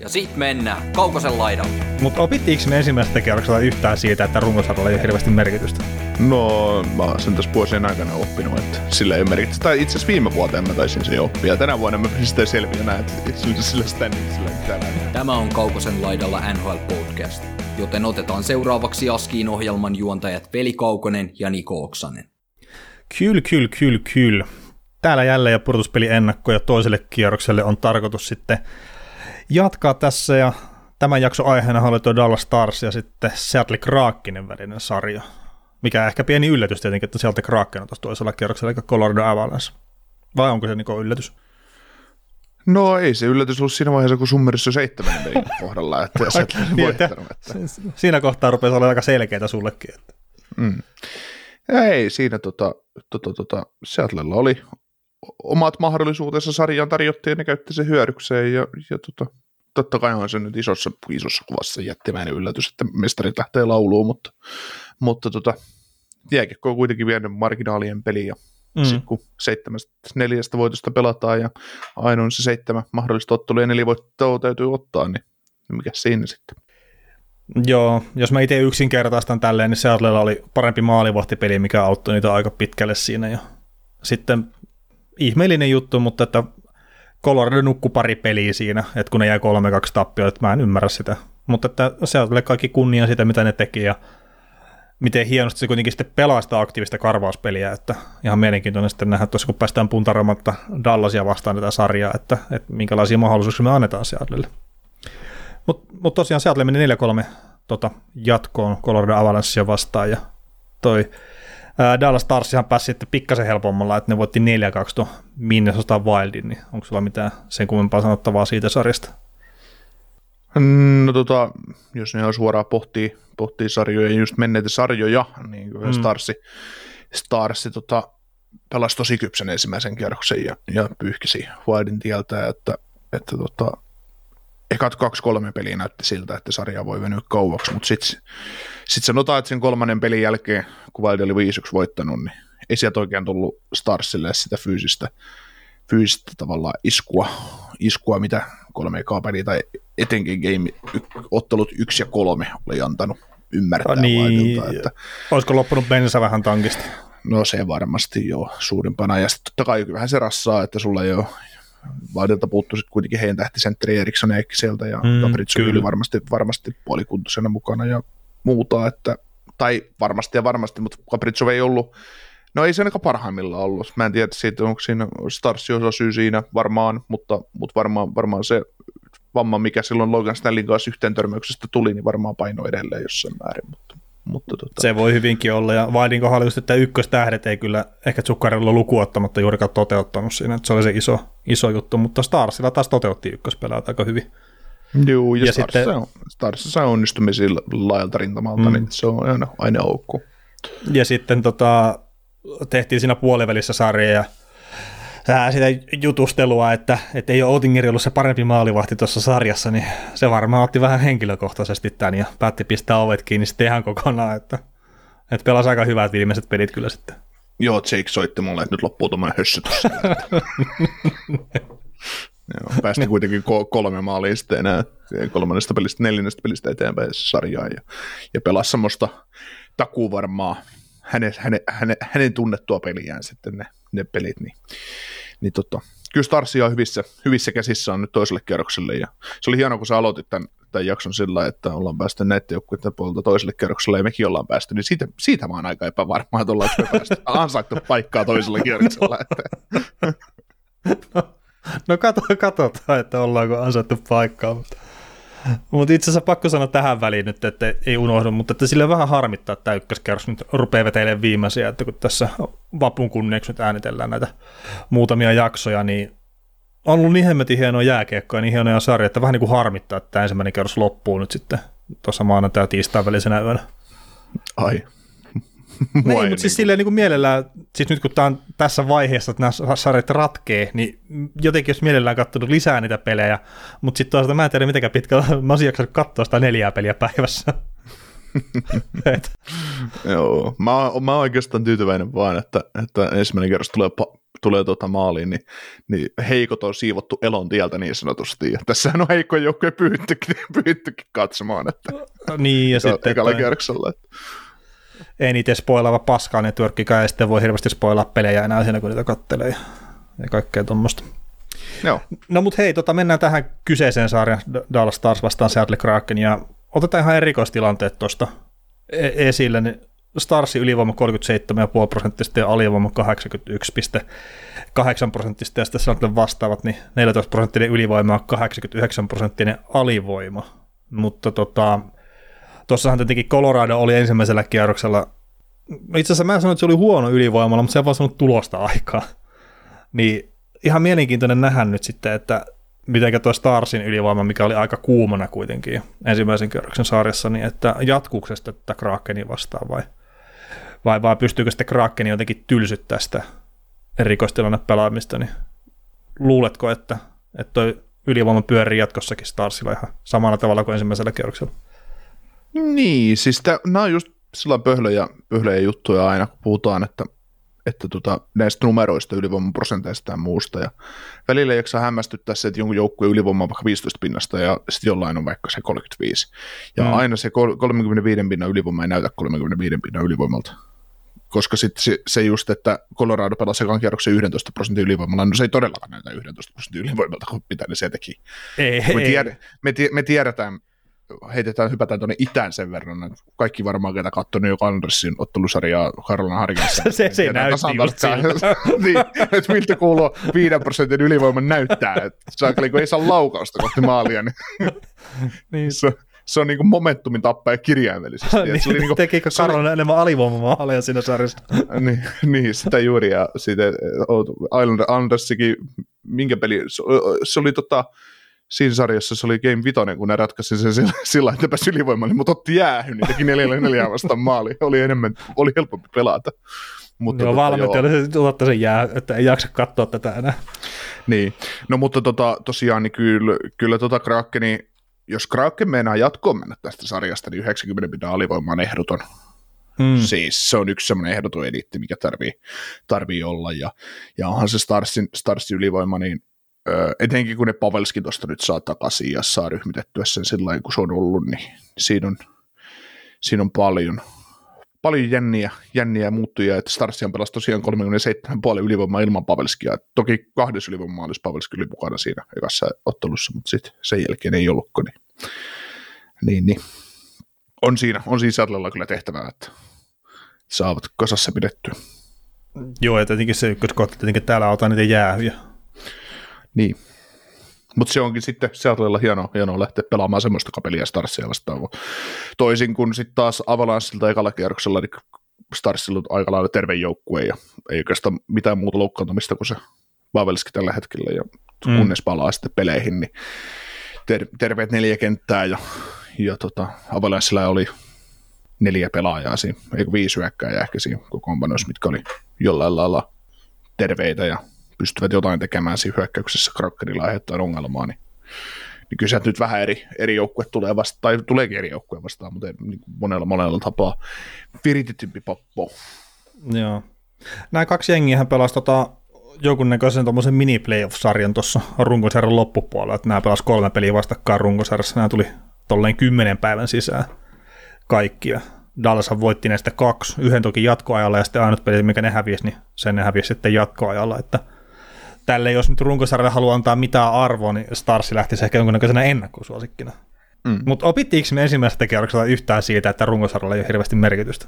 Ja sit mennään Kaukosen laidalle. Mutta opittiinko me ensimmäisestä kerroksella yhtään siitä, että runkosarjalla ei ole hirveästi merkitystä? No, mä oon sen tässä vuosien aikana oppinut, että sillä ei merkitystä. Tai itse asiassa viime vuoteen mä taisin se jo oppia. Tänä vuonna mä sitten selviä näin, että sillä, sillä standing sillä mitään. Tämä on Kaukosen laidalla NHL Podcast, joten otetaan seuraavaksi Askiin ohjelman juontajat Veli Kaukonen ja Niko Oksanen. Kyl, kyl, kyl, kyl. Täällä jälleen ja pudotuspeli ennakkoja toiselle kierrokselle on tarkoitus sitten jatkaa tässä ja tämän jakson aiheena oli tuo Dallas Stars ja sitten Seattle Krakenen välinen sarja. Mikä ehkä pieni yllätys tietenkin, että Seattle Kraken on tuossa toisella kierroksella eikä Colorado Avalanche. Vai onko se niin yllätys? No ei se yllätys ollut siinä vaiheessa, kun Summerissa seitsemän kohdalla, että okay, niin, voittanut. Että... Siinä kohtaa rupesi olla aika selkeää sullekin. Että. Mm. Ja ei, siinä tota, tota, tota, Seattlella oli omat mahdollisuutensa sarjaan tarjottiin ja ne käytti sen hyödykseen ja, ja tota, totta kai on se nyt isossa, isossa kuvassa jättimäinen yllätys, että mestarit lähtee lauluun, mutta, mutta tota, jääkiekko on kuitenkin vienyt marginaalien peli ja mm. sitten kun seitsemästä, neljästä voitosta pelataan ja ainoa se seitsemän mahdollista ottelua ja neljä voittoa täytyy ottaa, niin mikä siinä sitten? Joo, jos mä itse yksinkertaistan tälleen, niin Seattlella oli parempi maalivahtipeli, mikä auttoi niitä aika pitkälle siinä. Ja sitten ihmeellinen juttu, mutta että Colorado nukku pari peliä siinä, että kun ne jäi 3-2 tappio, että mä en ymmärrä sitä. Mutta että Seattle kaikki kunnia sitä, mitä ne teki ja miten hienosti se kuitenkin sitten pelaa sitä aktiivista karvauspeliä, että ihan mielenkiintoinen sitten nähdä tuossa, kun päästään puntaromatta Dallasia vastaan tätä sarjaa, että, että minkälaisia mahdollisuuksia me annetaan Seattlelle. Mutta mut tosiaan Seattle meni 4-3 tota, jatkoon Colorado Avalancea vastaan ja toi Dallas Starsihan pääsi sitten pikkasen helpommalla, että ne voitti 4-2 tuon Minnesota Wildin, niin onko sulla mitään sen kummempaa sanottavaa siitä sarjasta? No tota, jos ne on suoraan pohtii, pohtii sarjoja, just menneitä sarjoja, niin mm. Starsi, Starsi tota, pelasi tosi kypsän ensimmäisen kierroksen ja, ja pyyhkisi Wildin tieltä, että, että tota, ekat kaksi-kolme peliä näytti siltä, että sarja voi venyä kauaksi, mutta sitten sit sanotaan, että sen kolmannen pelin jälkeen, kun Wild oli 5 voittanut, niin ei sieltä oikein tullut Starsille sitä fyysistä, fyysistä tavallaan iskua, iskua mitä kolme ekaa peliä tai etenkin game, ottelut yksi ja kolme oli antanut ymmärtää no niin, Wildilta, että Olisiko loppunut bensa vähän tankista? No se varmasti joo, suurimpana. Ja sitten totta kai vähän se rassaa, että sulla ei ole Vaadilta puuttuu sitten kuitenkin heidän tähtisentteri Eriksson sieltä ja mm, Gabriel oli varmasti, varmasti puolikuntoisena mukana ja muuta, että, tai varmasti ja varmasti, mutta Gabritsov ei ollut, no ei se ainakaan parhaimmillaan ollut. Mä en tiedä siitä, onko siinä Starsi osa syy siinä varmaan, mutta, mutta varmaan, varmaan se vamma, mikä silloin Logan Stanley kanssa yhteen törmäyksestä tuli, niin varmaan paino edelleen jossain määrin, mutta mutta tota... Se voi hyvinkin olla, ja Vaidin kohdalla just, että ykköstähdet ei kyllä ehkä Zuccarello lukuottamatta juurikaan toteuttanut siinä, että se oli se iso, iso juttu, mutta Starsilla taas toteutti ykköspelaat aika hyvin. Joo, ja, ja Starsissa, sitten, on, Starsissa onnistumisia laajalta rintamalta, mm. niin se on aina, aina aukku. Ja sitten tota, tehtiin siinä puolivälissä sarja, ja sitä jutustelua, että, että ei ole Otingeri ollut se parempi maalivahti tuossa sarjassa, niin se varmaan otti vähän henkilökohtaisesti tämän ja päätti pistää ovet kiinni sitten ihan kokonaan, että, että pelasi aika hyvät viimeiset pelit kyllä sitten. Joo, Jake soitti mulle, että nyt loppuu tuommoinen hössytys. Joo, päästi kuitenkin kolme maalia sitten enää kolmannesta pelistä, neljännestä pelistä eteenpäin sarjaan ja, ja pelasi semmoista takuvarmaa hänen, hänen, hänen, hänen tunnettua peliään sitten ne, ne pelit, niin, niin tota, kyllä Starsia on hyvissä, hyvissä käsissä on nyt toiselle kierrokselle, ja se oli hienoa, kun sä aloitit tämän, tämän jakson sillä, että ollaan päästy näiden joukkueiden puolelta toiselle kierrokselle, ja mekin ollaan päästy, niin siitä, siitä mä oon aika epävarma, että ollaan päästy ansaittu paikkaa toiselle kierrokselle. Että. No, no kato, katsotaan, että ollaanko ansaittu paikkaa, mutta mutta itse asiassa pakko sanoa tähän väliin nyt, että ei unohdu, mutta että sille vähän harmittaa, että ykköskerros nyt rupeaa vetelemään viimeisiä, että kun tässä vapun kunniaksi nyt äänitellään näitä muutamia jaksoja, niin on ollut niin hemmetin hienoa jääkiekkoa ja niin hienoja sarja, että vähän niin kuin harmittaa, että tämä ensimmäinen kerros loppuu nyt sitten tuossa maanantai ja tiistain välisenä yönä. Ai, Mua ei, mutta siis silleen niin kuin mielellään, siis nyt kun tämä on tässä vaiheessa, että nämä sarjat ratkee, niin jotenkin jos mielellään katsonut lisää niitä pelejä, mutta sitten toisaalta mä en tiedä mitenkään pitkällä mä olisin jaksanut katsoa sitä neljää peliä päivässä. Joo, mä, mä oon oikeastaan tyytyväinen vaan, että, että ensimmäinen kerros tulee tulee tuota maaliin, niin, niin heikot on siivottu elon tieltä niin sanotusti. Ja tässähän on heikko joukkoja pyyttykin, pyyttykin katsomaan, että niin, ja sitten ekalla kierroksella. Että. Ei niitä spoilaava paskaa networkkikaan, ja sitten voi hirveästi spoilaa pelejä enää siinä, kun niitä kattelee ja, kaikkea tuommoista. Joo, No mut hei, tota, mennään tähän kyseiseen sarjaan, D- Dallas Stars vastaan Seattle Kraken, ja otetaan ihan erikoistilanteet tuosta e- esille. Niin Starsin ylivoima 37,5 prosenttista ja alivoima 81,8 prosenttista, ja sitten Seattle vastaavat, niin 14 prosenttinen ylivoima ja 89 prosenttinen alivoima. Mutta tota, tuossahan tietenkin Colorado oli ensimmäisellä kierroksella, itse asiassa mä sanoin, että se oli huono ylivoimalla, mutta se ei vaan saanut tulosta aikaa. Niin ihan mielenkiintoinen nähdä nyt sitten, että miten tuo Starsin ylivoima, mikä oli aika kuumana kuitenkin ensimmäisen kierroksen sarjassa, niin että jatkuuko se sitten tätä Krakenia vastaan vai, vai, vai pystyykö sitten Krakeni jotenkin tylsyttää sitä erikoistilanne pelaamista, niin luuletko, että, että toi ylivoima pyörii jatkossakin Starsilla ihan samalla tavalla kuin ensimmäisellä kierroksella? Niin, siis tä, nämä on just sillä pöhlöjä, pöhlöjä juttuja aina, kun puhutaan, että, että tota, näistä numeroista, ylivoimaprosenteista ja muusta. Ja välillä ei hämmästyttää se, että jonkun joukkueen ylivoima on vaikka 15 pinnasta ja sitten jollain on vaikka se 35. Ja Mm. aina se kol- 35 pinnan ylivoima ei näytä 35 pinnan ylivoimalta. Koska sitten se, se, just, että Colorado pelasi ekan kierroksen 11 prosentin ylivoimalla, no se ei todellakaan näytä 11 prosentin ylivoimalta, kun mitä ne se teki. Ei, Me, tiedä, me, tie, me tiedään, heitetään, hypätään tuonne itään sen verran, kaikki varmaan, ketä katsonut jo Andersin ottelusarjaa Karolina Harkissa. Se- se näytti just niin, että miltä kuuluu 5 prosentin ylivoiman näyttää, että saakeli, kun ei saa laukausta kohti maalia, niin niin, se, se on niin kuin momentumin tappaja kirjaimellisesti. että se oli niin, niin kuin, tekikö se oli- Karolina enemmän alivoimamaaleja siinä sarjassa? niin, niin, sitä juuri, ja sitten Island Andersikin, minkä peli, se, se oli tota, siinä sarjassa se oli Game Vitoinen, kun ne ratkaisi sen sillä, sillä että pääsi ylivoimalle, mutta otti jäähyn, niin teki neljällä neljää vastaan maali. Oli enemmän, oli helpompi pelata. Mutta Joo, tota, valmentaja oli se, otatte sen jää, että ei jaksa katsoa tätä enää. Niin, no mutta tota, tosiaan niin kyllä, kyllä tota Krakeni, jos Kraken meinaa jatkoon mennä tästä sarjasta, niin 90 pitää alivoima on ehdoton. Mm. Siis se on yksi semmoinen ehdoton editti, mikä tarvii, tarvii olla, ja, ja onhan se Starsin, Starsin ylivoima, niin etenkin kun ne Pavelski tuosta nyt saa takaisin ja saa ryhmitettyä sen sillä kun se on ollut, niin siinä on, siinä on paljon, paljon jänniä, jänniä muuttuja, että Starsian pelasi tosiaan 37,5 ylivoimaa ilman Pavelskia. Toki kahdessa ylivoimaa olisi Pavelski oli mukana siinä ekassa ottelussa, mutta sitten sen jälkeen ei ollutko, niin, niin, niin. On siinä, on siinä Sadlella kyllä tehtävää, että saavat kasassa pidettyä. Joo, ja tietenkin se ykköskohta, tietenkin täällä autaan niitä jäähyjä. Niin. Mutta se onkin sitten Seattlella hienoa, hienoa lähteä pelaamaan semmoista kapelia Starsia vastaan. Toisin kuin sitten taas Avalanssilta ekalla kierroksella, niin Starsilla on aika lailla terve joukkue ja ei oikeastaan mitään muuta loukkaantumista kuin se Pavelski tällä hetkellä ja Mm. kunnes palaa sitten peleihin, niin ter- terveet neljä kenttää ja, ja tota, Avalanssilla oli neljä pelaajaa siinä, eikö viisi hyökkääjää ehkä siinä kokoonpanoissa, mitkä oli jollain lailla terveitä ja pystyvät jotain tekemään siinä hyökkäyksessä Krakenilla aiheuttaa ongelmaa, niin, niin kyllä nyt vähän eri, eri joukkue tulee vastaan, tai tuleekin eri joukkue vastaan, mutta niin monella, monella tapaa viritetympi poppo. Joo. Nämä kaksi jengiä pelasi tota, jonkunnäköisen tuommoisen mini-playoff-sarjan tuossa runkosarjan loppupuolella, että nämä pelasi kolme peliä vastakkain runkosarjassa, nämä tuli tolleen kymmenen päivän sisään kaikkia. Dallashan voitti näistä kaksi, yhden toki jatkoajalla ja sitten ainut peli, mikä ne hävisi, niin sen ne hävisi sitten jatkoajalla, että tälle jos nyt runkosarjalle haluaa antaa mitään arvoa, niin Starsi lähtisi ehkä jonkunnäköisenä ennakkosuosikkina. Mm. Mutta opittiinko me ensimmäisestä kierroksella yhtään siitä, että runkosarjalla ei ole hirveästi merkitystä?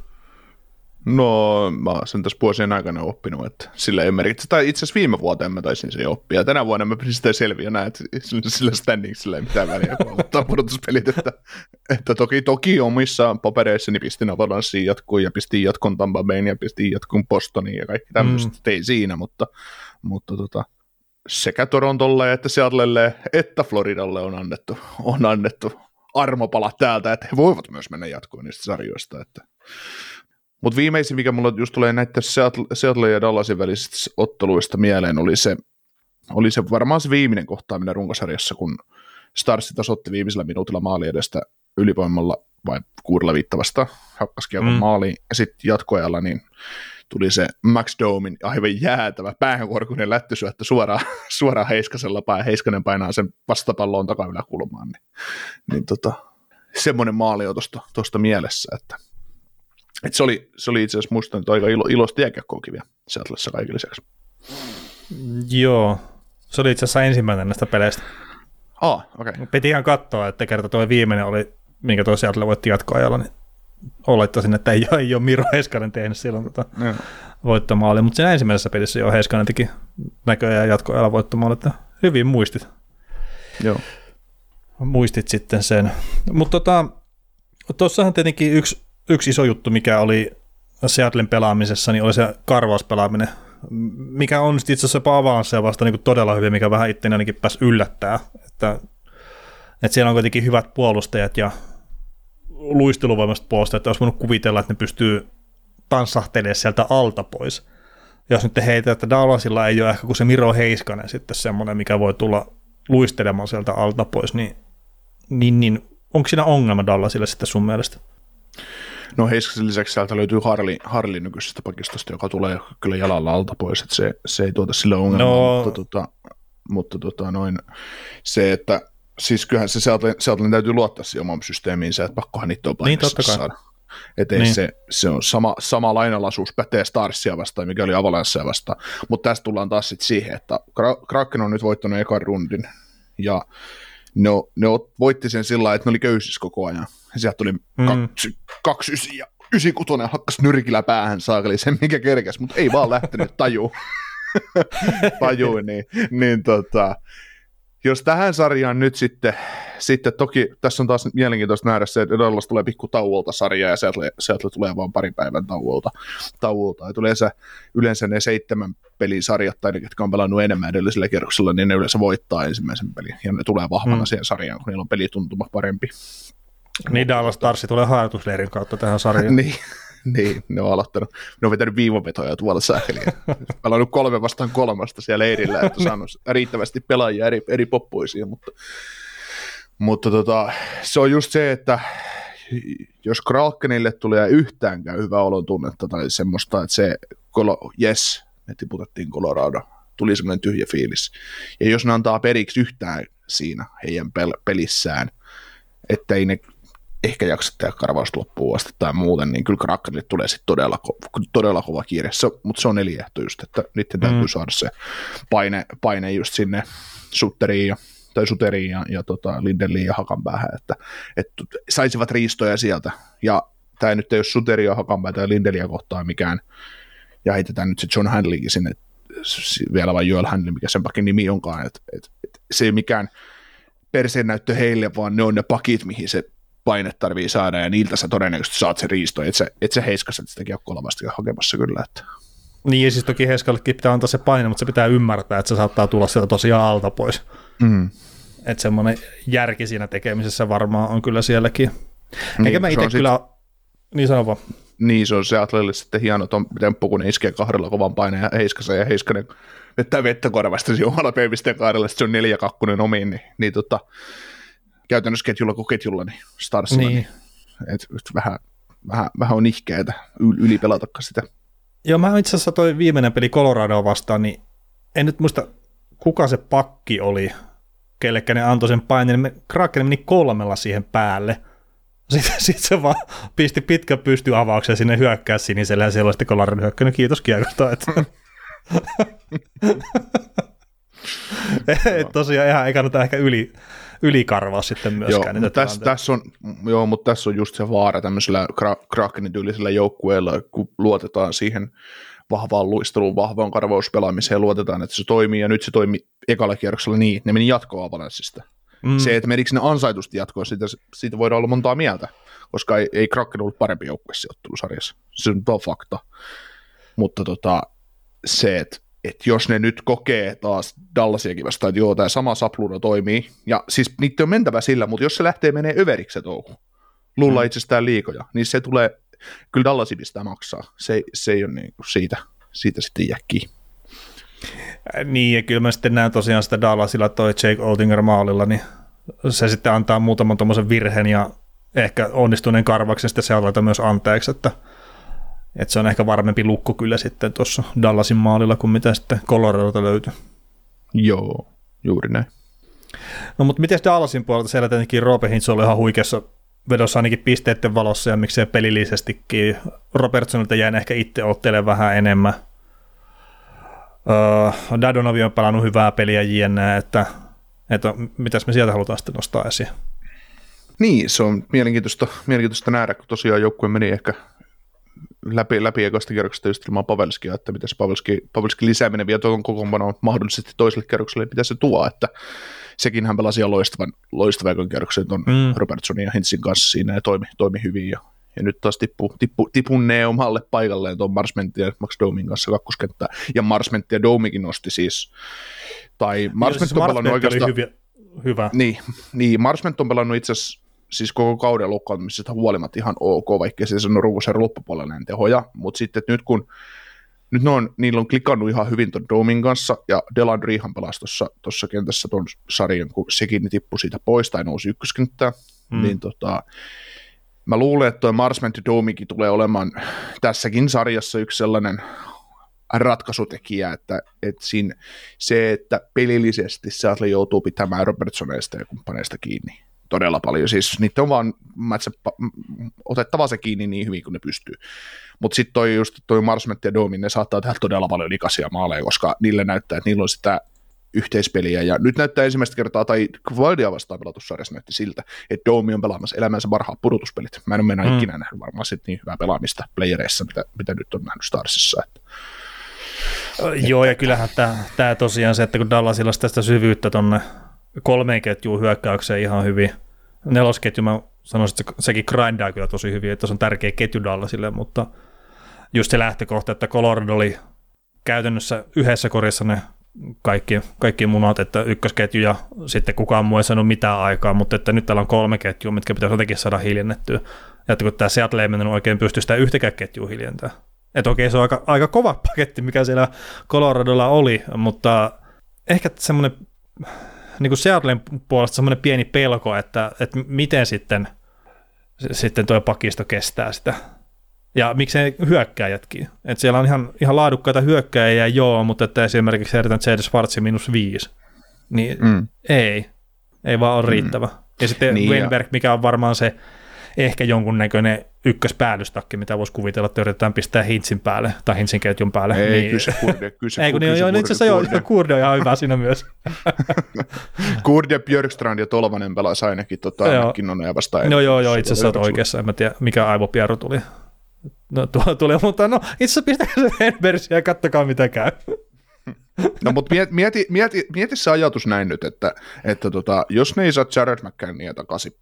No, mä oon sen tässä vuosien aikana oppinut, että sillä ei ole merkitystä. Tai itse asiassa viime vuoteen mä taisin se jo oppia. Tänä vuonna mä pidin sitä selviä näin, että sillä, sillä standingsillä ei mitään väliä, kun aloittaa pudotuspelit. Että, että toki, toki omissa papereissani pistin Avalanssiin jatkuun ja pistin jatkon Tampa Bayn ja pistin jatkon Bostoniin ja kaikki tämmöistä. Mm. Ei siinä, mutta, mutta tota, sekä Torontolle että Seattlelle että Floridalle on annettu, on annettu armopala täältä, että he voivat myös mennä jatkoon niistä sarjoista. Että mutta viimeisin, mikä mulla just tulee näiden Seattle, Seattle ja Dallasin välisistä otteluista mieleen, oli se, oli se varmaan se viimeinen kohtaaminen runkosarjassa, kun Starsi tasotti viimeisellä minuutilla maali edestä ylivoimalla vai kuudella viitta vastaan hakkaskiekon mm. maaliin, ja sitten jatkoajalla niin tuli se Max Domin aivan jäätävä päähänkorkuinen lättysyöttö suoraan, suoraan Heiskasella päin, Heiskanen painaa sen vastapalloon takayläkulmaan, niin, niin tota, semmoinen maali on tuosta mielessä, että, että se, oli, se oli itse asiassa musta nyt aika ilo, iloista jääkiekkoakin vielä Seattleissa kaiken lisäksi. Joo, se oli itse asiassa ensimmäinen näistä peleistä. Ah, okei. Okay. Piti ihan katsoa, että kerta tuo viimeinen oli, minkä tuo Seattle voitti jatkoajalla, niin olettaisin, että ei, ei ole Miro Heiskanen tehnyt silloin tota voittomaali, mutta siinä ensimmäisessä pelissä jo Heiskanen teki näköjään jatkoajalla voittomaali, että hyvin muistit. Joo. Muistit sitten sen. Mutta tota, tuossahan tietenkin yksi, yksi iso juttu, mikä oli Seattlein pelaamisessa, niin oli se karvauspelaaminen, mikä on itse asiassa jopa Avalanssia vasta niin todella hyvin, mikä vähän itse ainakin pääsi yllättää, että, että siellä on kuitenkin hyvät puolustajat ja luisteluvoimasta puolesta, että olisi voinut kuvitella, että ne pystyy tanssahtelemaan sieltä alta pois. Jos nyt heitä, että Dallasilla ei ole ehkä kuin se Miro Heiskanen sitten semmoinen, mikä voi tulla luistelemaan sieltä alta pois, niin, niin, niin onko siinä ongelma Dallasille sitten sun mielestä? No Heiskasen lisäksi sieltä löytyy Harli, Harli nykyisestä pakistosta, joka tulee kyllä jalalla alta pois, että se, se ei tuota sille ongelmaa, no. mutta, tota, mutta tota, noin, se, että siis kyllähän se Seattle, Seattle täytyy luottaa siihen omaan systeemiinsä, että pakkohan niitä on niin, totta kai. saada. Että niin. se, se on sama, sama lainalaisuus pätee Starsia vastaan, mikä oli Avalancea vastaan. Mutta tästä tullaan taas sitten siihen, että Kraken on nyt voittanut ekan rundin, ja ne, ne voitti sen sillä lailla, että ne oli köysissä koko ajan. Ja sieltä tuli mm. kaksi, kaksi ysi ja ysi kutonen hakkas nyrkillä päähän saakeli sen, mikä kerkesi, mutta ei vaan lähtenyt tajuu. tajuu, niin, niin tota, jos tähän sarjaan nyt sitten, sitten toki tässä on taas mielenkiintoista nähdä se, että Dallas tulee pikku tauolta sarjaa ja sieltä, sieltä tulee vain pari päivän tauolta. tauolta. Et yleensä, yleensä ne seitsemän pelin sarjat, tai ne, jotka on pelannut enemmän edellisellä kierroksella, niin ne yleensä voittaa ensimmäisen pelin ja ne tulee vahvana mm. siihen sarjaan, kun niillä on pelituntuma parempi. Niin Dallas Starsi tulee harjoitusleirin kautta tähän sarjaan. niin, niin, ne on aloittanut, ne on vetänyt viivavetoja tuolla sähliä. Pelannut kolme vastaan kolmasta siellä leirillä, että saanut riittävästi pelaajia eri, eri poppuisiin, mutta, mutta tota, se on just se, että jos Krakenille tulee yhtäänkään hyvä olon tunnetta tai semmoista, että se, yes, me tiputettiin Colorado, tuli semmoinen tyhjä fiilis. Ja jos ne antaa periksi yhtään siinä heidän pel- pelissään, että ei ne ehkä jaksa tehdä karvausta loppuun asti tai muuten, niin kyllä Krakenille tulee sitten todella, ko- todella kova kiire, se, mutta se on eliehto just, että niiden täytyy mm. saada se paine, paine just sinne sutteriin ja tai Suteriin ja, ja tota, Lindeliin ja Hakanpäähän, että, että saisivat riistoja sieltä. Ja tämä nyt ei ole Suteri ja Hakanpäätä ja Lindeliä kohtaan mikään, ja heitetään nyt se John Handlinkin sinne, vielä vain Joel Handlin, mikä sen pakin nimi onkaan, että, että, että se ei mikään näyttö heille, vaan ne on ne pakit, mihin se paine tarvii saada, ja niiltä sä todennäköisesti saat se riisto, et sä, et sä heiskassa sitä kiekkoa hakemassa kyllä. Että. Niin, ja siis toki Heiskallekin pitää antaa se paine, mutta se pitää ymmärtää, että se saattaa tulla sieltä tosiaan alta pois. Mm. Että semmoinen järki siinä tekemisessä varmaan on kyllä sielläkin. Niin, Eikä mä itse kyllä... Sit... Niin sano vaan. Niin, se on se Atlelle sitten hieno temppu, kun ne iskee kahdella kovan paineen ja Heiskasen ja Heiskanen vettää vettä korvasta omalla peivisteen kahdella, se on neljä kakkunen omiin, niin, niin tota, käytännössä ketjulla kuin ketjulla, niin Starsilla, niin. niin et, et vähän, vähän, vähän on ihkeetä ylipelata sitä. Joo, mä itse asiassa toi viimeinen peli Colorado vastaan, niin en nyt muista kuka se pakki oli, kellekä ne antoi sen paineen, niin Kraken meni kolmella siihen päälle. Sitten, sitten se vaan pisti pitkä pysty avauksen sinne hyökkää siniselle ja siellä oli sitten Colorado hyökkänyt. Kiitos kiekosta. Että. Et tosiaan ihan ei kannata ehkä yli, ylikarvaa sitten myöskään. Joo, tässä, tässä on, joo, mutta tässä on just se vaara tämmöisellä Krakenin tyylisellä joukkueella, kun luotetaan siihen vahvaan luisteluun, vahvaan karvauspelaamiseen, luotetaan, että se toimii, ja nyt se toimi ekalla kierroksella niin, ne meni jatkoa Avalanssista. Mm. Se, että menikö ne ansaitusti jatkoa, siitä, siitä voidaan olla montaa mieltä, koska ei, ei Kraken ollut parempi joukkue sijoittelusarjassa. Se on fakta. Mutta tota, se, että että jos ne nyt kokee taas Dallasiakin vastaan, että joo, tämä sama sapluuna toimii, ja siis niitä on mentävä sillä, mutta jos se lähtee menee överiksi se touhu, luulla mm. itsestään liikoja, niin se tulee, kyllä Dallasi pistää maksaa, se, se ei ole niin kuin siitä, siitä sitten jäkki. Niin, ja kyllä mä sitten näen tosiaan sitä Dallasilla toi Jake Oltinger maalilla, niin se sitten antaa muutaman tuommoisen virheen ja ehkä onnistuneen karvauksen sitten Seattleilta myös anteeksi, että, että se on ehkä varmempi lukko kyllä sitten tuossa Dallasin maalilla kuin mitä sitten Coloradolta löytyy. Joo, juuri näin. No mutta miten Dallasin puolelta siellä tietenkin Roope Hintz oli ihan huikeassa vedossa ainakin pisteiden valossa ja miksei pelillisestikin. Robertsonilta jäin ehkä itse ottelemaan vähän enemmän. Öö, Dadonovi on pelannut hyvää peliä jne, että, että mitäs me sieltä halutaan sitten nostaa esiin. Niin, se on mielenkiintoista, mielenkiintoista nähdä, kun tosiaan joukkue meni ehkä läpi, läpi ekoista kierroksesta just ilman Pavelskia, että mitä se Pavelski, Pavelski lisääminen vielä tuon kokoonpanoon mahdollisesti toiselle kierrokselle, mitä se tuo, että sekin hän pelasi loistavan, loistavan kierroksen tuon mm. Robertsonin ja Hintzin kanssa siinä ja toimi, toimi hyvin ja, ja nyt taas tippu, tippu, tipunnee omalle paikalleen tuon Marsmentin ja Max Domin kanssa kakkoskenttää. Ja Marsmentti ja Domikin nosti siis, tai Marsmentti on pelannut oikeastaan... Hyvä. hyvä. Niin, niin Marsmentti on pelannut itse asiassa siis koko kauden loukkaantumisesta huolimatta ihan ok, vaikka se on ruuvusen loppupuolella tehoja, mutta sitten nyt kun nyt ne on, niillä on klikannut ihan hyvin ton Domin kanssa, ja Delandrihan pelasi tuossa kentässä ton sarjan, kun sekin tippui siitä pois tai nousi ykköskenttään, mm. niin tota, mä luulen, että toi Marsment Domikin tulee olemaan tässäkin sarjassa yksi sellainen ratkaisutekijä, että, että siinä, se, että pelillisesti Seattle joutuu pitämään Robertsoneista ja kumppaneista kiinni, todella paljon. Siis niitä on vaan matchappa, otettava se kiinni niin hyvin kuin ne pystyy. Mutta sitten toi just toi Marsmet ja Domi, ne saattaa tehdä todella paljon likaisia maaleja, koska niille näyttää, että niillä on sitä yhteispeliä. Ja nyt näyttää ensimmäistä kertaa, tai Kvaldia vastaan pelatussa sarjassa näytti siltä, että Domi on pelaamassa elämänsä parhaat pudotuspelit. Mä en ole mennä mm. ikinä nähnyt varmaan sit niin hyvää pelaamista playereissa, mitä, mitä nyt on nähnyt Starsissa. Että. Joo, ja kyllähän tämä tosiaan se, että kun Dallasilla on tästä syvyyttä tuonne kolmeen ketjuun hyökkäykseen ihan hyvin. Nelosketju mä sanoisin, että sekin grindaa kyllä tosi hyvin, että se on tärkeä ketju Dallasille, mutta just se lähtökohta, että Colorado oli käytännössä yhdessä korissa ne kaikki, kaikki munat, että ykkösketju ja sitten kukaan muu ei sanonut mitään aikaa, mutta että nyt täällä on kolme ketjua, mitkä pitäisi jotenkin saada hiljennettyä. Ja että kun tämä Seattle ei mennyt oikein pysty sitä yhtäkään ketjua hiljentää. Että okei, se on aika, aika kova paketti, mikä siellä Coloradolla oli, mutta ehkä semmoinen niin kuin Seattlein puolesta semmoinen pieni pelko, että, että miten sitten, sitten tuo pakisto kestää sitä. Ja miksei hyökkääjätkin. Että siellä on ihan, ihan laadukkaita hyökkääjiä, joo, mutta että esimerkiksi herätän J.D. Schwartz miinus viisi. Niin mm. ei, ei vaan ole mm. riittävä. Ja sitten niin Weinberg, mikä on varmaan se ehkä jonkunnäköinen ykköspäällystakki, mitä voisi kuvitella, että yritetään pistää Hintsin päälle, tai Hintsin ketjun päälle. Ei, niin... kyse kurde, kyse Ei, kun niin, itse asiassa joo, kurde on ihan hyvä siinä myös. kurde, Björkstrand ja Tolvanen pelasi ainakin tota, ja vastaan. No joo, joo, itse asiassa olet oikeassa, en mä tiedä, mikä aivopierro tuli. No tuo tuli, mutta no itse asiassa pistäkää se Henbersia ja kattokaa mitä käy. No mutta mieti, mieti, mieti, mieti se ajatus näin nyt, että, että tota, jos ne ei saa Jared McCannia takaisin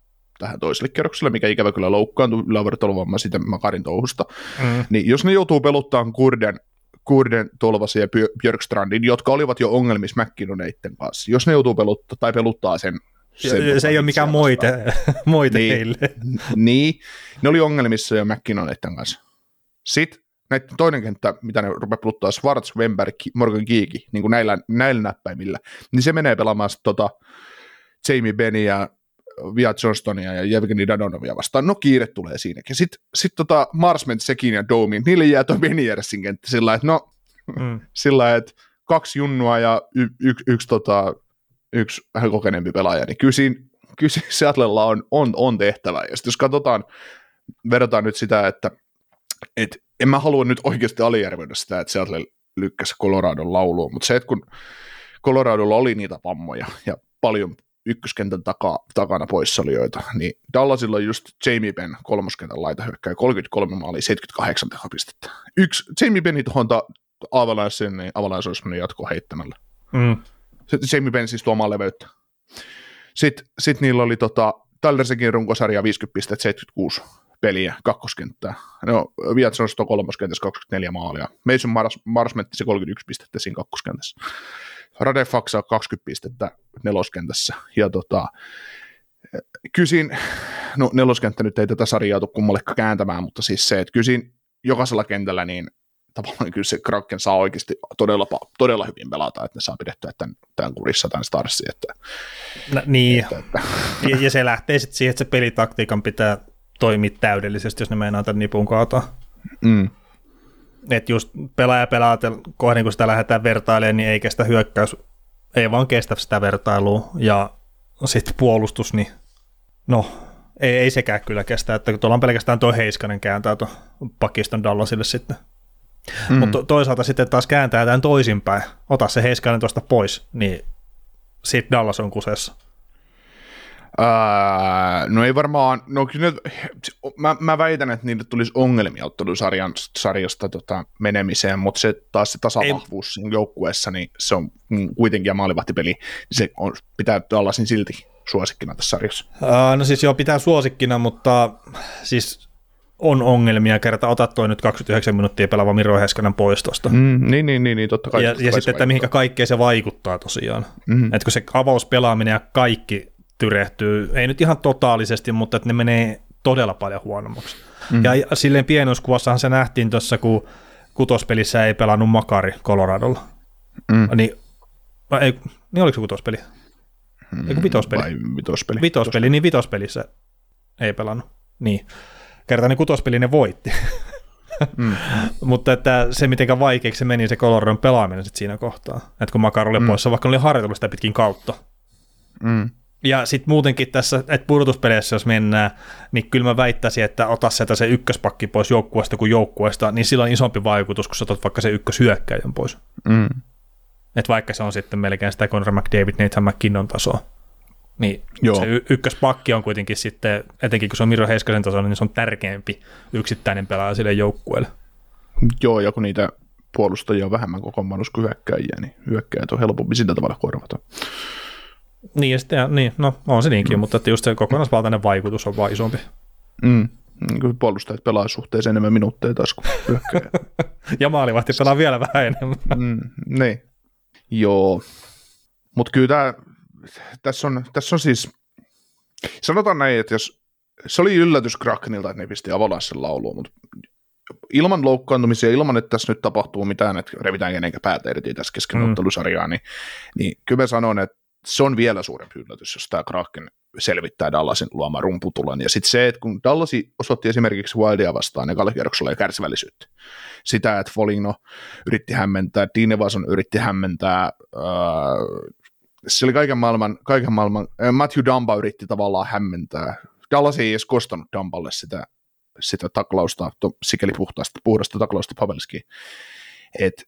tähän toiselle kerrokselle, mikä ikävä kyllä loukkaantui ylävertailuvamma siitä Makarin touhusta, mm. niin jos ne joutuu peluttamaan Kurden, Kurden, Tolvasen ja Björkstrandin, jotka olivat jo ongelmissa McKinnoneiden kanssa, jos ne joutuu peluttaa tai peluttaa sen sen se ei ole mikään moite, moite niin, heille. Niin, ne oli ongelmissa jo McKinnoneiden kanssa. Sitten näiden toinen kenttä, mitä ne rupeaa peluttaa, Schwartz, Wemberg, Morgan Kiiki, niin kuin näillä, näillä näppäimillä, niin se menee pelaamaan tota Jamie Benny ja Via Johnstonia ja Jevgeni Dadonovia vastaan. No kiire tulee siinäkin. Sitten sit tota Marsment, Sekin ja Domi, niille jää tuo Beniersin kenttä sillä että no, mm. sillä että kaksi junnua ja y- y- yksi, tota, yksi vähän kokeneempi pelaaja, niin kyllä siinä, kyllä siinä Seattlella on, on, on tehtävä. Ja sitten jos katsotaan, verrataan nyt sitä, että et en mä halua nyt oikeasti alijärvöidä sitä, että Seattle lykkäsi Coloradon lauluun, mutta se, että kun Coloradolla oli niitä pammoja ja paljon ykköskentän taka, takana poissaolijoita, niin Dallasilla on just Jamie Benn kolmoskentän laita hyökkää 33 maalia, 78 tehopistettä. Yksi Jamie Benni tuohon ta- Avalanche, niin Avalanche olisi mennyt jatkoa heittämällä. Mm. Jamie Benn siis tuomaan leveyttä. Sitten sit niillä oli tota, Tyler runkosarja 50 pistettä, 76 peliä, kakkoskenttää. No, Viatsonosto kolmoskentässä 24 maalia. Mason Mars, Marsmetti se 31 pistettä siinä kakkoskentässä. Rade Faksa 20 pistettä neloskentässä. Ja tota, kysin, no neloskenttä nyt ei tätä sarjaa tule kummallekaan kääntämään, mutta siis se, että kysin jokaisella kentällä niin tavallaan kyllä se Kraken saa oikeasti todella, todella hyvin pelata, että ne saa pidettyä tämän, tämän kurissa tämän Starsin. Että, no, niin, että, että. Ja, ja, se lähtee sitten siihen, että se pelitaktiikan pitää toimi täydellisesti, jos ne meinaa tämän nipun kaataa. Mm. Että just pelaaja pelaa kohden, kun sitä lähdetään vertailemaan, niin ei kestä hyökkäys, ei vaan kestä sitä vertailua. Ja sitten puolustus, niin no, ei, ei sekään kyllä kestä, että tuolla on pelkästään tuo Heiskanen kääntää tuon Pakiston Dallasille sitten. Mm. Mutta toisaalta sitten taas kääntää tämän toisinpäin. Ota se Heiskanen tuosta pois, niin sitten Dallas on kusessa. Ää, no ei varmaan, no kyllä mä, mä väitän, että niille tulisi ongelmia ottelusarjan sarjasta tota, menemiseen, mutta se taas se tasavahvuus siinä joukkueessa, niin se on kuitenkin ja maalivahtipeli, se on, pitää olla silti suosikkina tässä sarjassa. Ää, no siis joo, pitää suosikkina, mutta siis on ongelmia, kerta otat toi nyt 29 minuuttia pelaava Miro Heskanen pois tuosta. Mm, niin, niin, niin, niin, totta kai. Ja, ja sitten, että mihinkä kaikkeen se vaikuttaa tosiaan. Mm-hmm. Että kun se avauspelaaminen ja kaikki tyrehtyy, ei nyt ihan totaalisesti, mutta että ne menee todella paljon huonommaksi. Mm-hmm. Ja silleen pienoiskuvassahan se nähtiin tuossa, kun kutospelissä ei pelannut Makari Coloradolla. Mm. Niin, ei, niin oliko se kutospeli? Mm, Eikö vitospeli? Vai vitospeli. Vitospeli, niin vitospelissä ei pelannut. Niin. Kertainen kutospeli ne voitti. Mm. Mutta että se, miten vaikeaksi se meni se Coloradon pelaaminen sit siinä kohtaa. Että kun Makar oli mm. poissa, vaikka oli harjoitellut sitä pitkin kautta. Mm. Ja sitten muutenkin tässä, että pudotuspeleissä jos mennään, niin kyllä mä väittäisin, että ota sieltä se ykköspakki pois joukkueesta kuin joukkueesta, niin sillä on isompi vaikutus, kun sä otat vaikka se ykköshyökkäjän pois. Mm. Et vaikka se on sitten melkein sitä Conor McDavid, Nathan McKinnon tasoa. Niin Joo. se y- ykköspakki on kuitenkin sitten, etenkin kun se on Miro Heiskasen tasolla, niin se on tärkeämpi yksittäinen pelaaja sille joukkueelle. Joo, ja kun niitä puolustajia on vähemmän kokoonpanossa kuin hyökkäjiä, niin hyökkäjät on helpompi sillä tavalla korvata. Niin, ja sitten, niin, no on se niinkin, mm. mutta että just se kokonaisvaltainen vaikutus on vaan isompi. Mm. Niin puolustajat pelaa suhteessa enemmän minuutteja taas kuin ja maalivahti pelaa vielä vähän enemmän. mm, niin. Joo. Mutta kyllä tämä, tässä on, tässä on siis, sanotaan näin, että jos se oli yllätys Krakenilta, että ne pisti Avalaisen lauluun, mutta ilman loukkaantumisia, ilman, että tässä nyt tapahtuu mitään, että revitään kenenkään päätä irti tässä kesken mm. niin, niin kyllä mä sanon, että se on vielä suurempi yllätys, jos tämä Kraken selvittää Dallasin luoma rumputulan. Ja sitten se, että kun Dallasi osoitti esimerkiksi Wildia vastaan ekalla kierroksella ja kärsivällisyyttä, sitä, että Foligno yritti hämmentää, Dean Evason yritti hämmentää, äh, se oli kaiken maailman, kaiken maailman äh, Matthew Dumba yritti tavallaan hämmentää. Dallas ei edes kostanut Dumballe sitä, sitä taklausta, to, sikäli puhtaasta, puhdasta taklausta Pavelskiin. Et,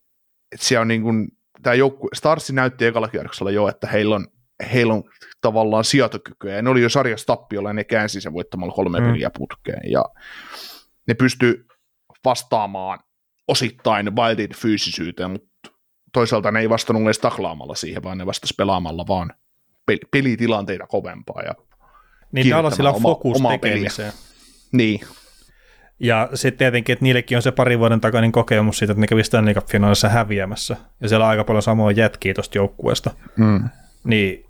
et se on niin kuin, tämä joukku, Starsi näytti ekalla kierroksella jo, että heillä on, heillä on tavallaan sijoitokykyä, ja ne oli jo sarjassa tappiolla, ja ne käänsi sen voittamalla kolme mm. peliä putkeen, ja ne pysty vastaamaan osittain Wildin fyysisyyteen, mutta toisaalta ne ei vastannut edes taklaamalla siihen, vaan ne vastasi pelaamalla vaan pelitilanteita kovempaa. Ja niin tällaisilla oma, fokus tekemiseen. Niin, ja sitten tietenkin, että niillekin on se pari vuoden takainen kokemus siitä, että ne kävi Stanley Cup-finaalissa häviämässä. Ja siellä on aika paljon samoja jätkiä tuosta joukkueesta. Mm. Niin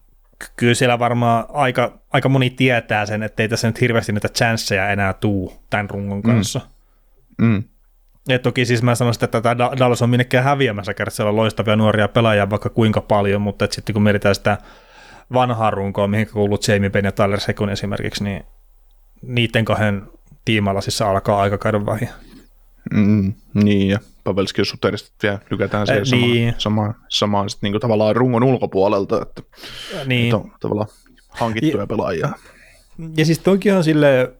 kyllä siellä varmaan aika, aika moni tietää sen, että ei tässä nyt hirveästi niitä chanceja enää tuu tämän rungon mm. kanssa. Mm. Mm. Ja toki siis mä sanoisin, että tämä Dallas on minnekään häviämässä, kertaa siellä on loistavia nuoria pelaajia vaikka kuinka paljon, mutta että sitten kun mietitään sitä vanhaa runkoa, mihin kuuluu Jamie Benn ja Tyler Sekun esimerkiksi, niin niiden kahden tiimalasissa alkaa aika käydä vähin. Mm, niin, ja Pavelski ja Suterista vielä lykätään siihen samaan, niin. samaan, samaan sit niinku tavallaan rungon ulkopuolelta, että, niin. että on tavallaan hankittuja ja, pelaajia. Ja siis toki on sille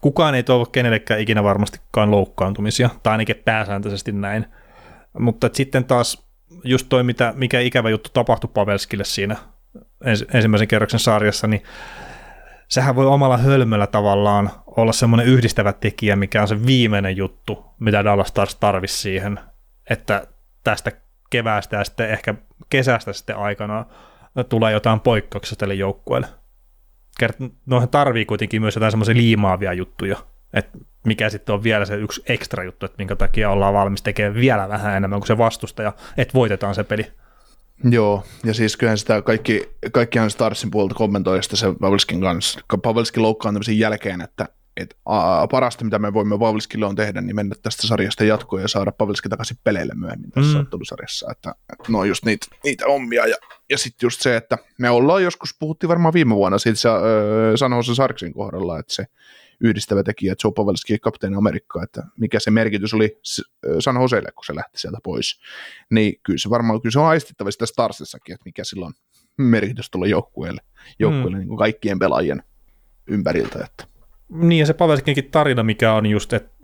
kukaan ei toivo kenellekään ikinä varmastikaan loukkaantumisia, tai ainakin pääsääntöisesti näin. Mutta sitten taas just toi, mitä, mikä ikävä juttu tapahtui Pavelskille siinä ensimmäisen kerroksen sarjassa, niin sehän voi omalla hölmöllä tavallaan olla semmoinen yhdistävä tekijä, mikä on se viimeinen juttu, mitä Dallas Stars tarvisi siihen, että tästä keväästä ja sitten ehkä kesästä sitten aikana tulee jotain poikkeuksia tälle joukkueelle. Noihin tarvii kuitenkin myös jotain semmoisia liimaavia juttuja, että mikä sitten on vielä se yksi ekstra juttu, että minkä takia ollaan valmis tekemään vielä vähän enemmän kuin se vastustaja, että voitetaan se peli. Joo, ja siis kyllähän sitä kaikki, kaikkihan Starsin puolelta kommentoi sitä se Pavelskin kanssa, Pavelskin loukkaantumisen jälkeen, että et, a, parasta, mitä me voimme Pavelskille on tehdä, niin mennä tästä sarjasta jatkoon ja saada Pavelski takaisin peleille myöhemmin tässä mm. ottelusarjassa. Että, että no just niitä, niitä ommia. Ja, ja sitten just se, että me ollaan joskus, puhuttiin varmaan viime vuonna siitä se, San Jose Sarksin kohdalla, että se yhdistävä tekijä Joe Pavelski kapteeni Amerikkaa, että mikä se merkitys oli San Joselle, kun se lähti sieltä pois. Niin kyllä se varmaan kyllä se on aistittavasti Starsissakin, että mikä silloin merkitys tuolla joukkueelle, joukkueelle mm. niin kuin kaikkien pelaajien ympäriltä. Että. Niin ja se Pavelskinkin tarina, mikä on just, että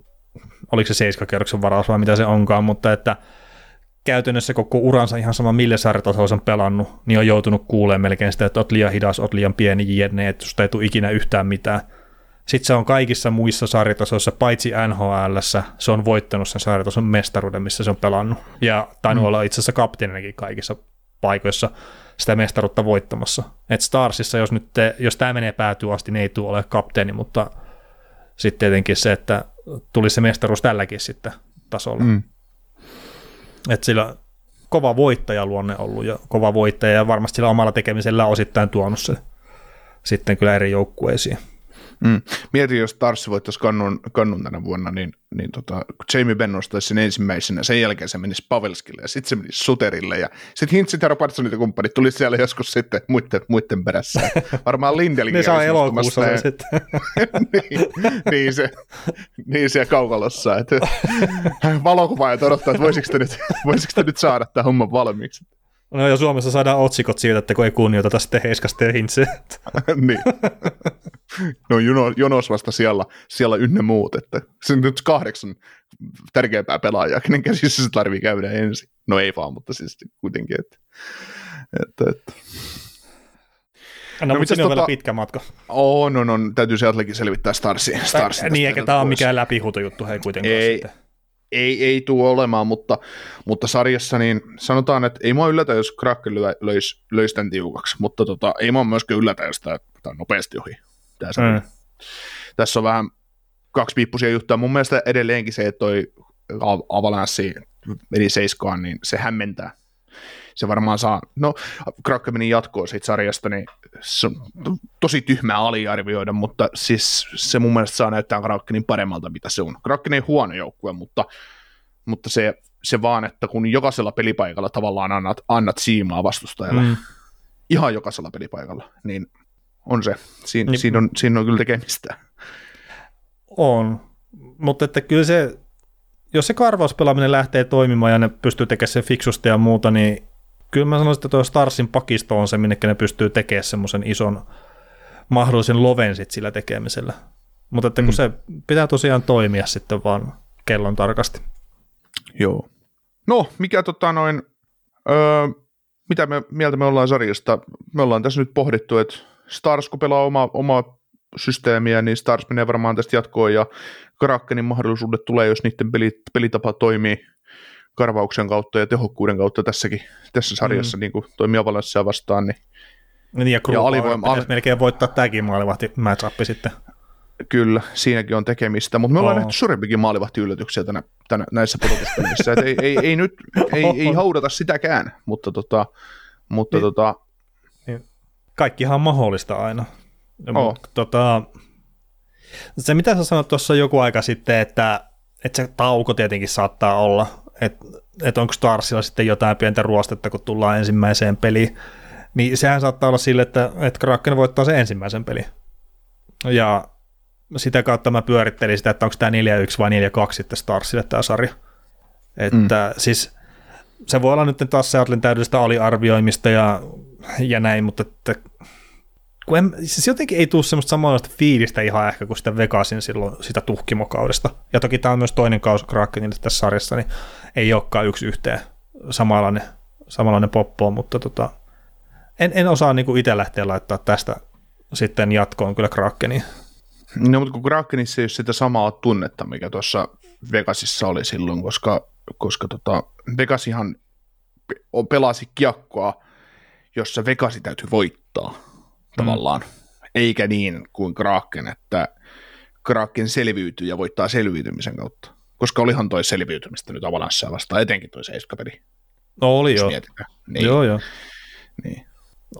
oliko se seiskakerroksen varaus vai mitä se onkaan, mutta että käytännössä koko uransa ihan sama millä sarjatasolla on pelannut, niin on joutunut kuulemaan melkein sitä, että oot liian hidas, oot liian pieni jne, että susta ei tule ikinä yhtään mitään. Sitten se on kaikissa muissa sarjatasoissa, paitsi NHL, se on voittanut sen sarjatason mestaruuden, missä se on pelannut. Ja tainnut mm. olla itse asiassa kapteeninakin kaikissa paikoissa sitä mestaruutta voittamassa. Et Starsissa, jos, nyt te, jos tämä menee päätyy asti, niin ei tule ole kapteeni, mutta sitten tietenkin se, että tulisi se mestaruus tälläkin sitten tasolla. Mm. Että sillä kova voittajaluonne ollut ja kova voittaja ja varmasti sillä omalla tekemisellä osittain tuonut se sitten kyllä eri joukkueisiin. Mm. Mietin, jos Tarssi voittaisi kannun, kannun tänä vuonna, niin, niin tota, Jamie Benn nostaisi sen ensimmäisenä, sen jälkeen se menisi Pavelskille ja sitten se menisi Suterille ja sitten Hintsit ja Robertsonit ja kumppanit tulisi siellä joskus sitten muiden, muiden perässä. Varmaan Lindelkin. ne saa elokuussa ja... sitten. niin, niin, se, niin siellä kaukalossa, että valokuvaajat odottaa, että voisiko te nyt, voisiko te nyt saada tämän homman valmiiksi. No ja Suomessa saadaan otsikot siitä, että kun ei kunnioiteta sitten Heiskasta ja Hintseä. niin. No jono, jonos vasta siellä, siellä ynnä muut, että se nyt kahdeksan tärkeämpää pelaajaa, kenen käsissä se tarvii käydä ensin. No ei vaan, mutta siis kuitenkin, että, että, että. No, no mutta siinä on tota... vielä pitkä matka. On, on, on. Täytyy Seattlekin selvittää Starsi. Starsi niin, eikä tämä ole mikään läpihuutojuttu, hei kuitenkaan ei, sitten ei, ei tule olemaan, mutta, mutta sarjassa niin sanotaan, että ei mua yllätä, jos Kraken löisi, löisi tämän tiukaksi, mutta tota, ei mua myöskään yllätä, jos tämä, tämä on nopeasti ohi. Tämä mm. Tässä on vähän kaksi piippusia juttuja. Mun mielestä edelleenkin se, että toi Avalanche meni seiskaan, niin se hämmentää. Se varmaan saa, no Kraken meni jatkoon siitä sarjasta, niin se on tosi tyhmää aliarvioida, mutta siis se mun mielestä saa näyttää Krakenin paremmalta, mitä se on. Kraken ei huono joukkue, mutta, mutta se, se vaan, että kun jokaisella pelipaikalla tavallaan annat, annat siimaa vastustajalle, mm. ihan jokaisella pelipaikalla, niin on se. Siin, niin, siinä, on, siinä on kyllä tekemistä. On, mutta että kyllä se, jos se karvauspelaaminen lähtee toimimaan ja ne pystyy tekemään sen fiksusti ja muuta, niin kyllä mä sanoisin, että tuo Starsin pakisto on se, minne ne pystyy tekemään semmoisen ison mahdollisen loven sit sillä tekemisellä. Mutta että kun mm. se pitää tosiaan toimia sitten vaan kellon tarkasti. Joo. No, mikä tota noin, öö, mitä me, mieltä me ollaan sarjasta? Me ollaan tässä nyt pohdittu, että Stars kun pelaa oma, oma systeemiä, niin Stars menee varmaan tästä jatkoon ja Krakenin mahdollisuudet tulee, jos niiden peli, pelitapa toimii karvauksen kautta ja tehokkuuden kautta tässäkin, tässä sarjassa mm. niin kuin toimii Avalanssia vastaan. Niin, niin ja, ja alivoima, al- melkein voittaa tämäkin maalivahti matchup sitten. Kyllä, siinäkin on tekemistä, mutta me ollaan oh. nähty suurempikin maalivahti-yllätyksiä tänä, tänä, näissä pudotuspelissä. ei, ei, ei, nyt ei, ei haudata sitäkään, mutta, tota, mutta niin, tota... Kaikkihan on mahdollista aina. Oh. Tota, se mitä sä sanoit tuossa joku aika sitten, että, että se tauko tietenkin saattaa olla, että et onko Starsilla sitten jotain pientä ruostetta, kun tullaan ensimmäiseen peliin, niin sehän saattaa olla sille, että, että Kraken voittaa sen ensimmäisen pelin. Ja sitä kautta mä pyörittelin sitä, että onko tämä 4-1 vai 4-2 sitten Starsille tämä sarja. Että mm. siis se voi olla nyt taas Seattlein täydellistä aliarvioimista ja, ja näin, mutta että, kun en, siis jotenkin ei tule semmoista samanlaista fiilistä ihan ehkä kuin sitä Vegasin silloin sitä tuhkimokaudesta. Ja toki tämä on myös toinen kausi Krakenille tässä sarjassa, niin ei olekaan yksi yhteen samanlainen, samanlainen poppo, mutta tota, en, en osaa niin itse lähteä laittaa tästä sitten jatkoon kyllä Krakeniin. No, mutta kun Krakenissa ei ole sitä samaa tunnetta, mikä tuossa Vegasissa oli silloin, koska, koska tota, Vegas ihan pelasi kiekkoa, jossa Vegasi täytyy voittaa mm. tavallaan, mm. eikä niin kuin Kraken, että Kraken selviytyy ja voittaa selviytymisen kautta. Koska olihan toi selviytymistä nyt Avalanssia vastaan, etenkin toi seiskapeli. No oli joo. Niin. Joo, joo. Niin.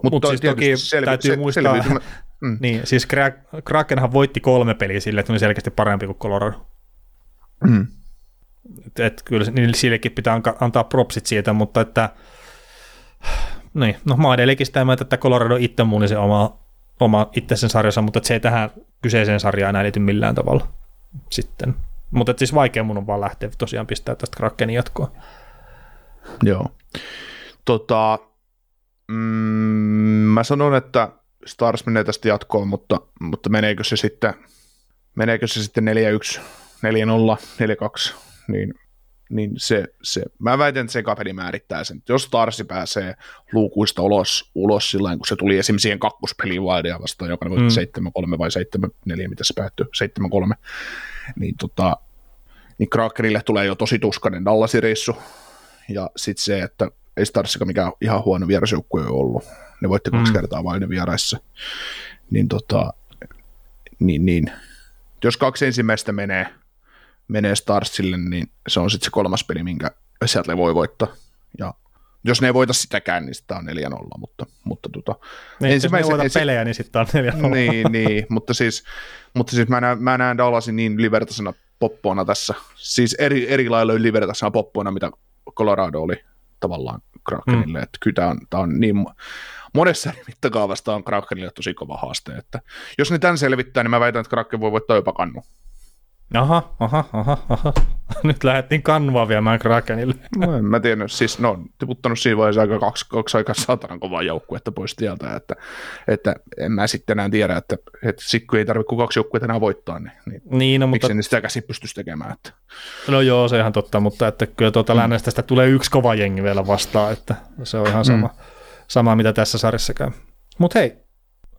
Mutta Mut siis toki selvi- täytyy se, muistaa, mm. niin, siis Krakenhan voitti kolme peliä sille, että oli selkeästi parempi kuin Colorado. Mm. Et, et kyllä niin sillekin pitää antaa propsit siitä, mutta että niin, no mä edelleenkin sitä mieltä, että Colorado itse muni se oma, oma itse sen sarjansa, mutta se ei tähän kyseiseen sarjaan enää liity millään tavalla sitten. Mutta siis vaikea mun on vaan lähteä tosiaan pistää tästä Krakenin jatkoa. Joo. Tota, mm, mä sanon, että Stars menee tästä jatkoon, mutta, mutta meneekö se sitten, meneekö se sitten 4-1, 4-0, 4-2, niin, niin se, se, mä väitän, että se kapeli määrittää sen. Jos Starsi pääsee luukuista ulos, ulos sillä kun se tuli esimerkiksi siihen kakkospeliin Wildia vastaan, joka mm. 7-3 vai 7-4, mitä se päättyi, 7-3, niin, tota, niin Krakenille tulee jo tosi tuskainen Dallasin reissu, ja sitten se, että ei Starsikaan mikään ihan huono vierasjoukkue ollut. Ne voitti kaksi mm. kertaa vain vieraissa. Niin, tota, niin, niin, jos kaksi ensimmäistä menee, menee Starsille, niin se on sitten se kolmas peli, minkä sieltä voi voittaa. Ja jos ne ei voita sitäkään, niin sitä on 4-0, mutta, mutta tota, niin, ensimmäisen, jos ne ensi... pelejä, niin sitten on 4-0. niin, niin, mutta siis, mutta siis mä, näen, mä näen Dallasin niin livertasena poppoona tässä, siis eri, eri lailla livertasena poppoona, mitä Colorado oli tavallaan Krakenille, mm. että kyllä tämä on, tämä on niin monessa eri mittakaavasta on Krakenille tosi kova haaste, että jos ne tämän selvittää, niin mä väitän, että Kraken voi voittaa jopa kannu. Aha, aha, aha, aha. Nyt lähdettiin kannua viemään Krakenille. No, en mä tiedä, siis no, tiputtanut siinä vaiheessa aika kaksi, kaksi aika saatanan kovaa joukkuetta pois tieltä, että, että en mä sitten enää tiedä, että, että sikku ei tarvitse kuin kaksi joukkuetta enää voittaa, niin, niin, niin no, mutta... miksi sitä käsi pystyisi tekemään. Että. No joo, se ihan totta, mutta että kyllä tuota mm. lännestä sitä tulee yksi kova jengi vielä vastaan, että se on ihan sama, mm. sama mitä tässä sarjassa käy. Mutta hei,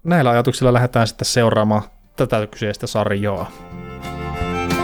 näillä ajatuksilla lähdetään sitten seuraamaan tätä kyseistä sarjaa.